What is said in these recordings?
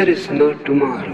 There is no tomorrow.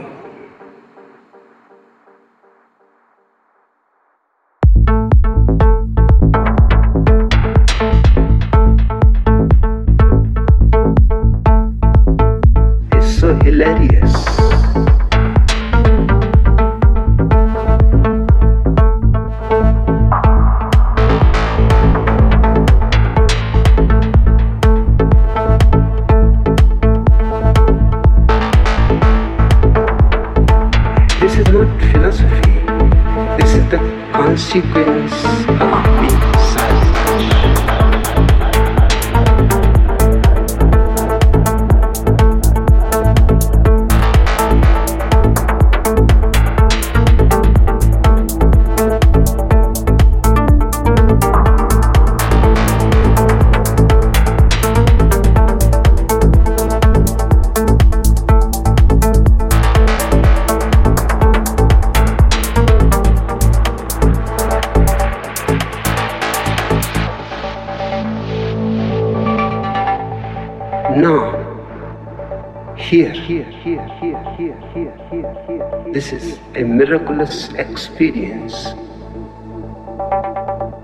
This is a miraculous experience.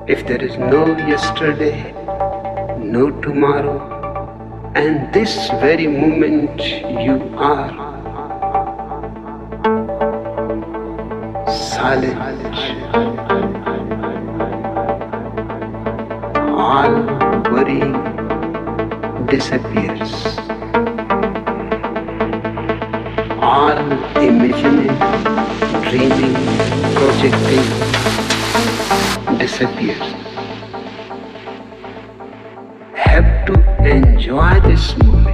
If there is no yesterday, no tomorrow, and this very moment you are silent, all worry disappears. Dreaming, projecting disappears. Have to enjoy this moment.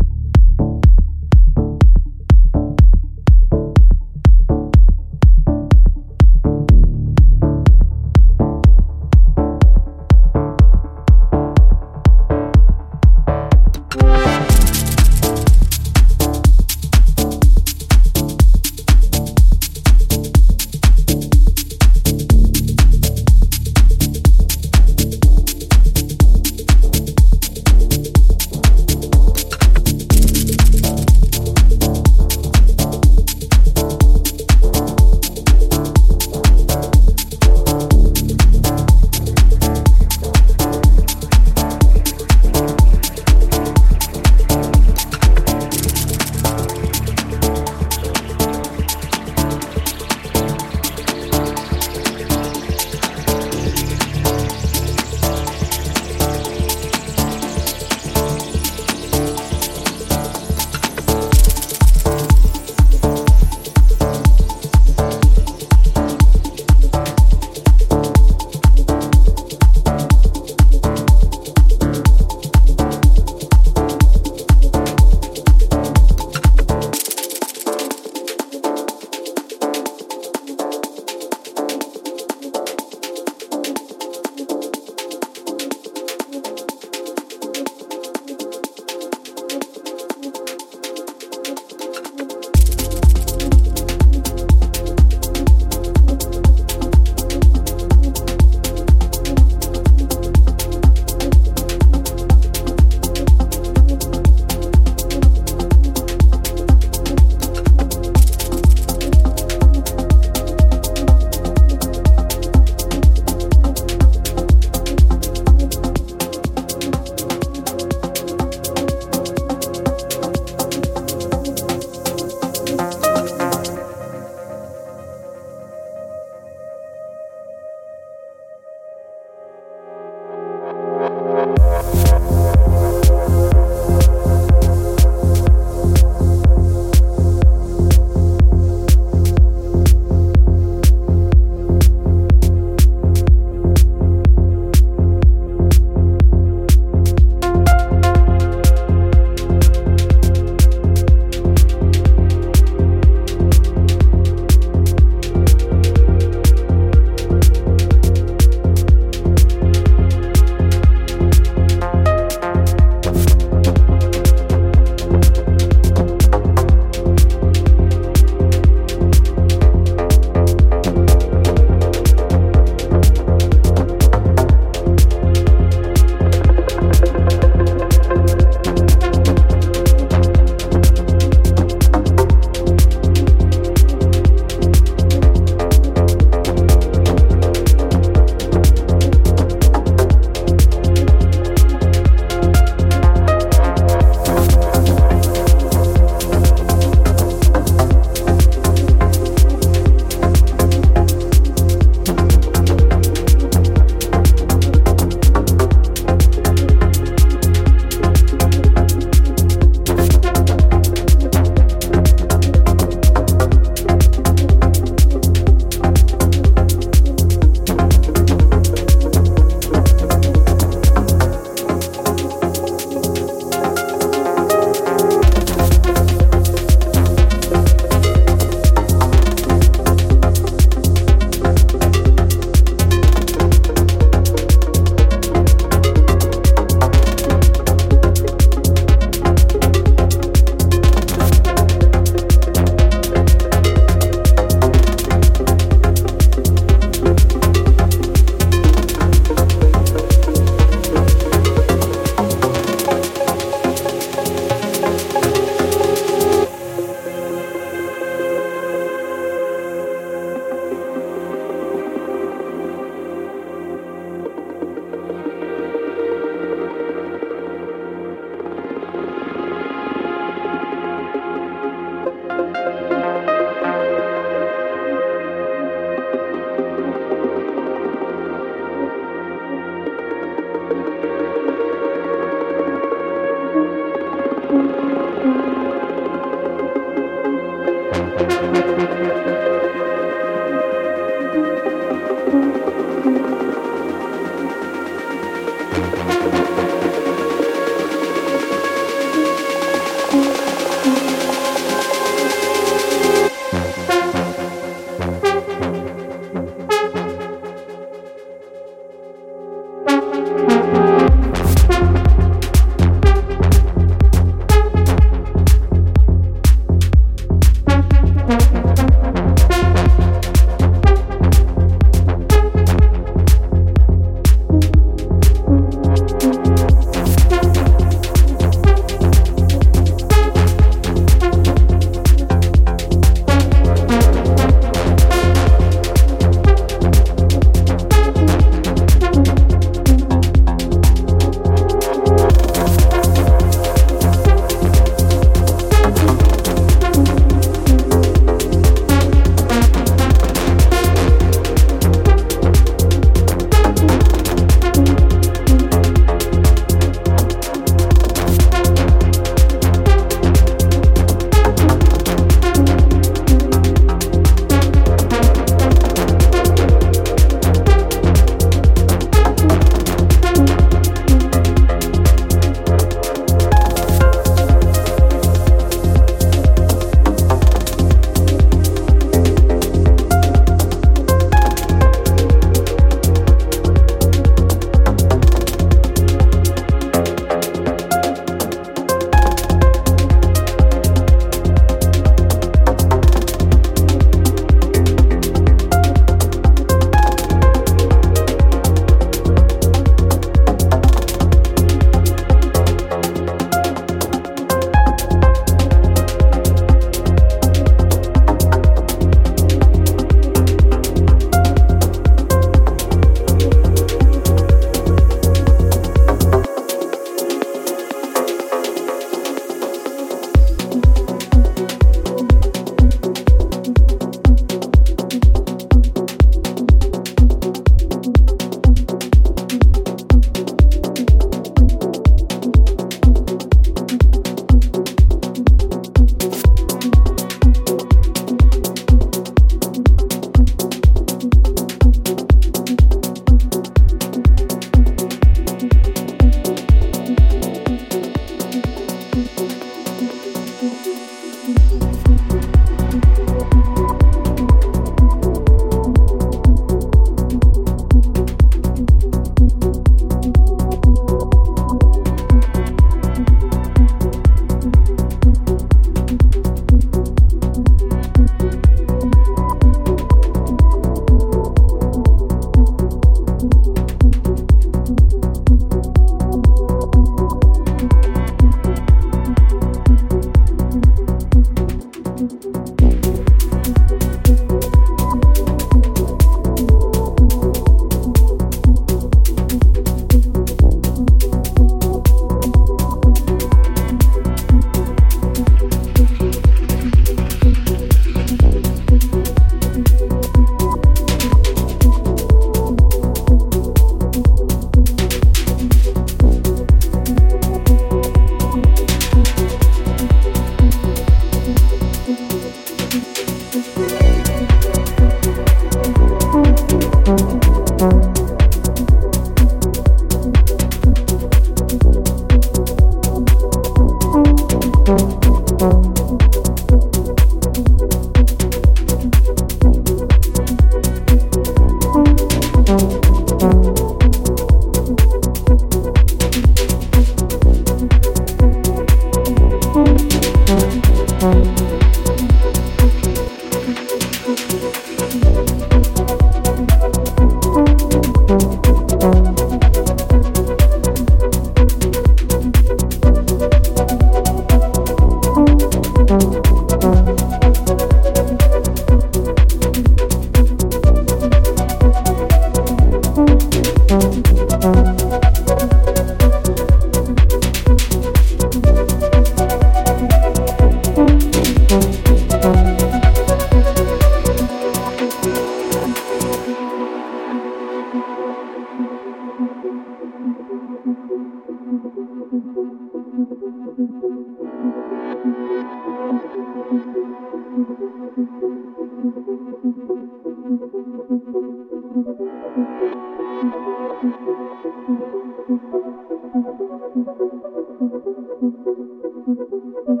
Thank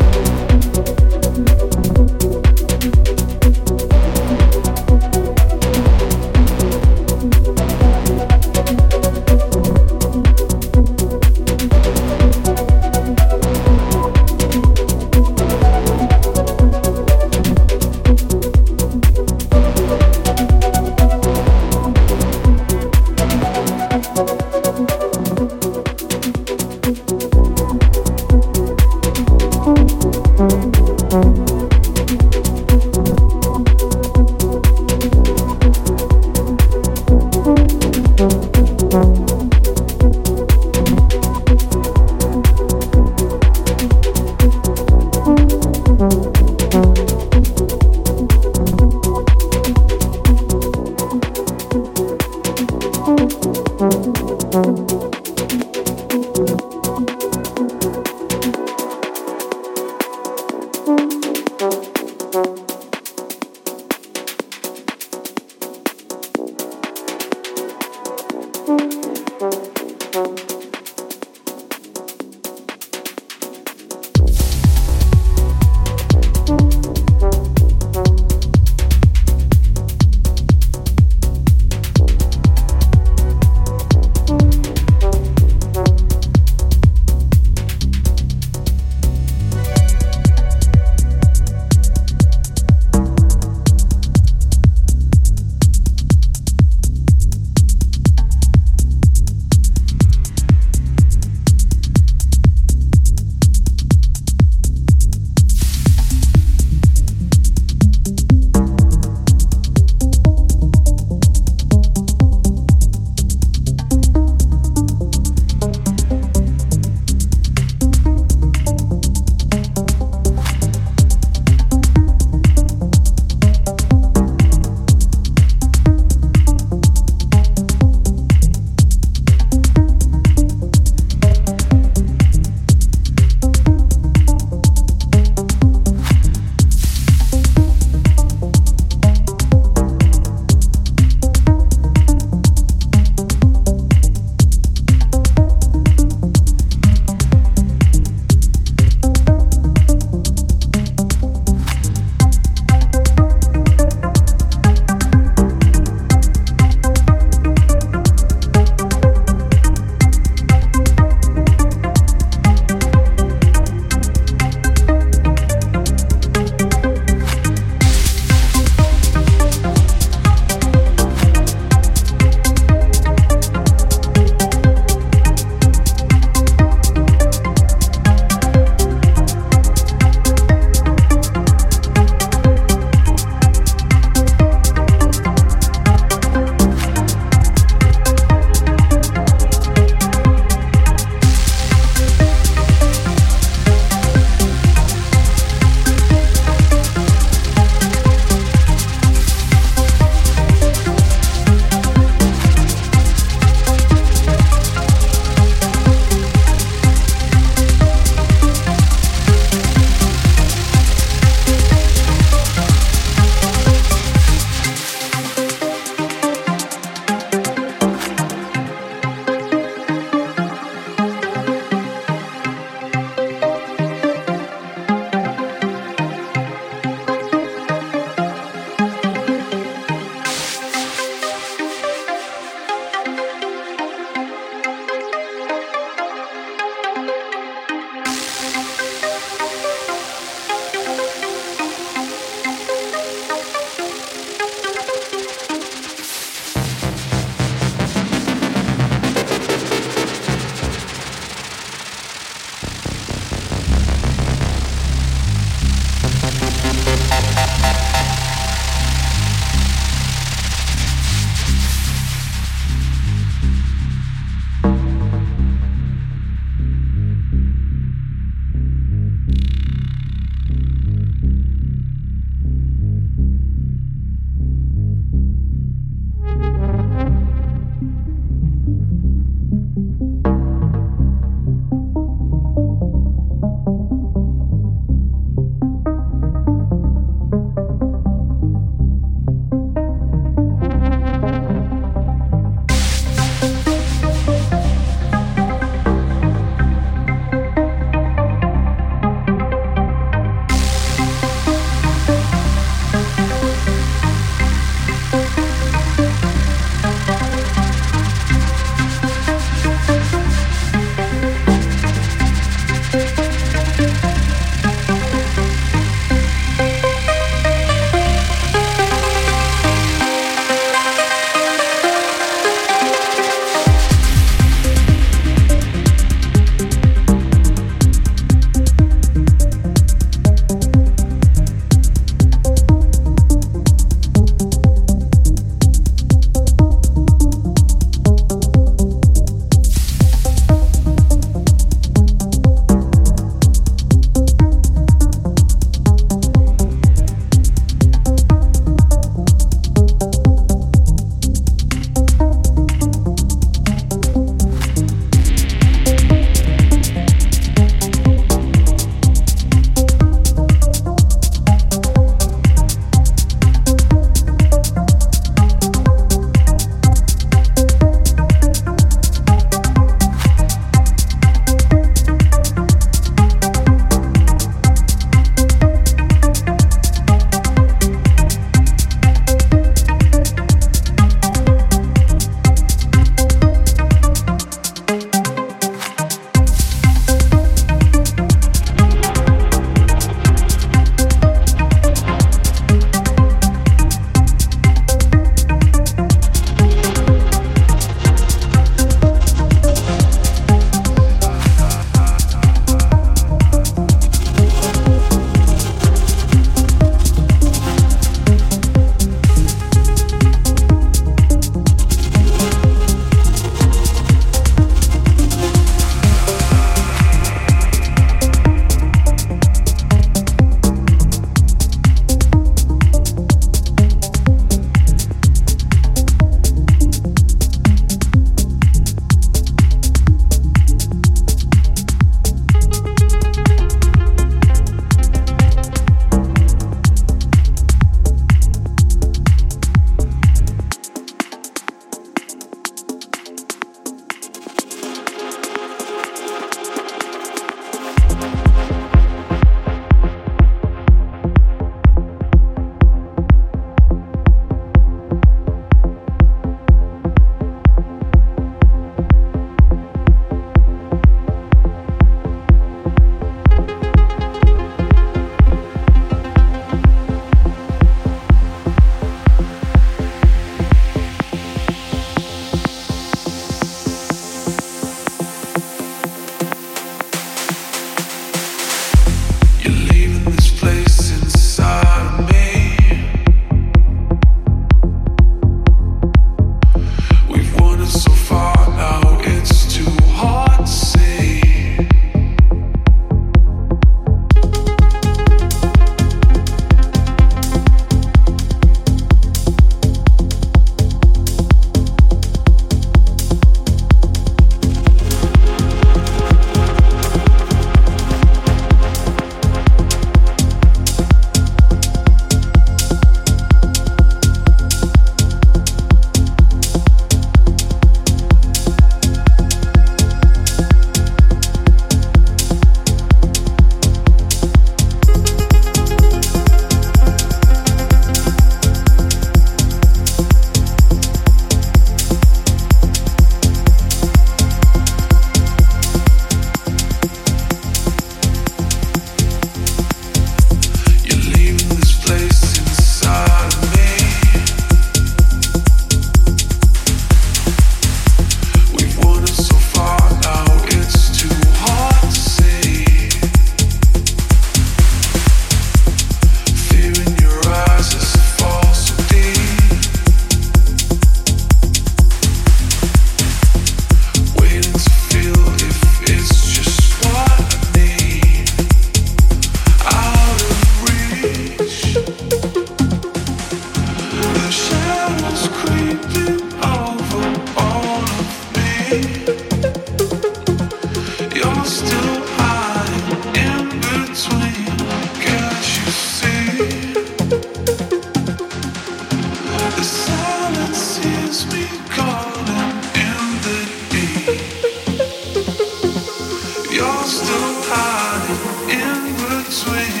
sweet.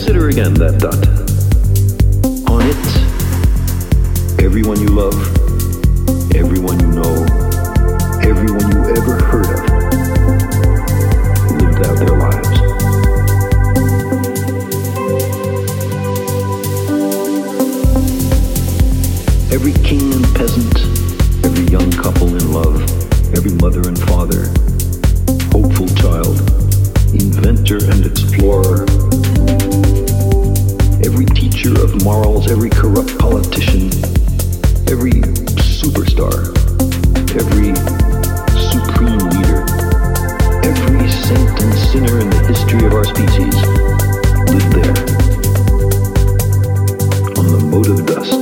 Consider again that dot. On it, everyone you love, everyone you know, everyone you ever heard of lived out their lives. Every king and peasant, every young couple in love, every mother and father, hopeful child, inventor and explorer, teacher of morals, every corrupt politician, every superstar, every supreme leader, every saint and sinner in the history of our species lived there on the mote of dust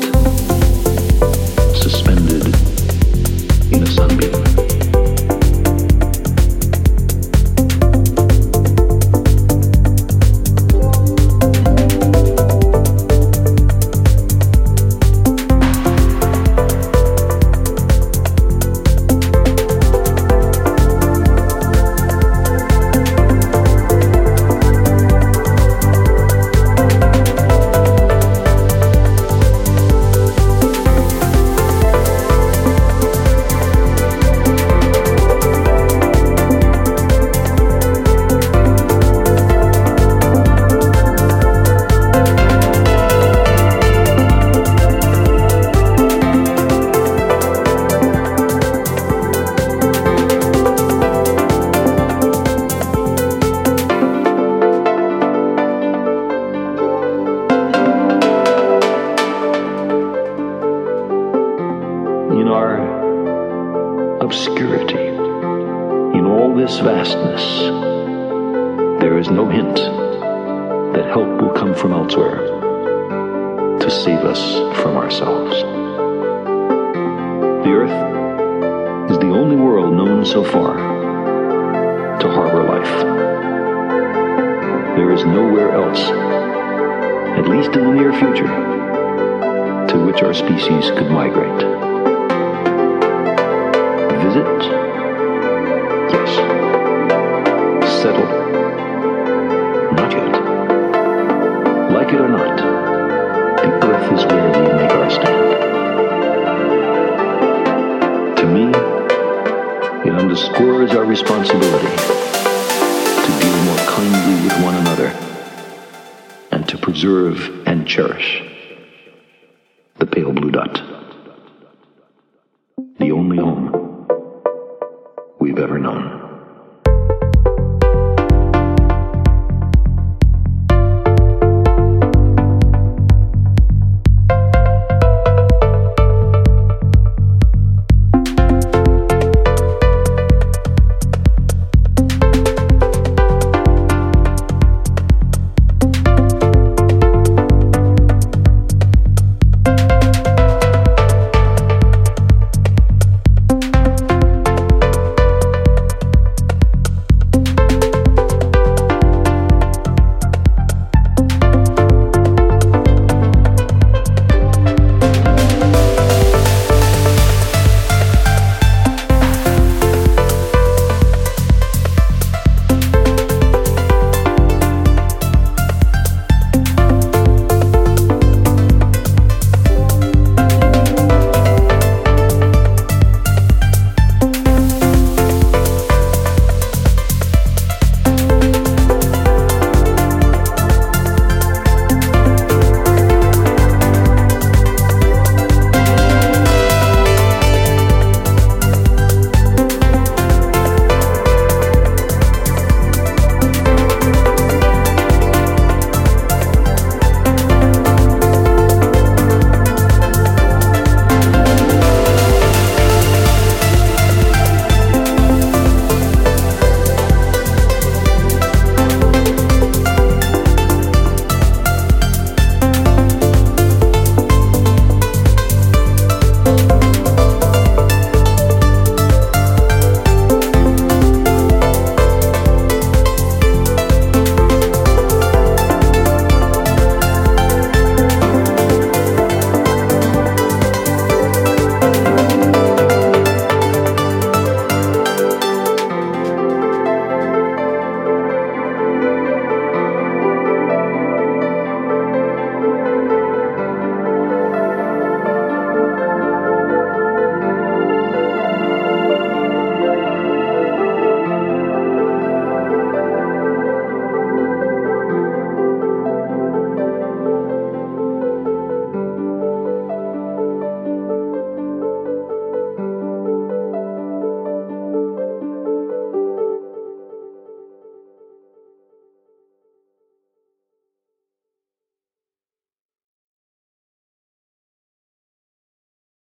the pale blue dot. The only home we've ever known.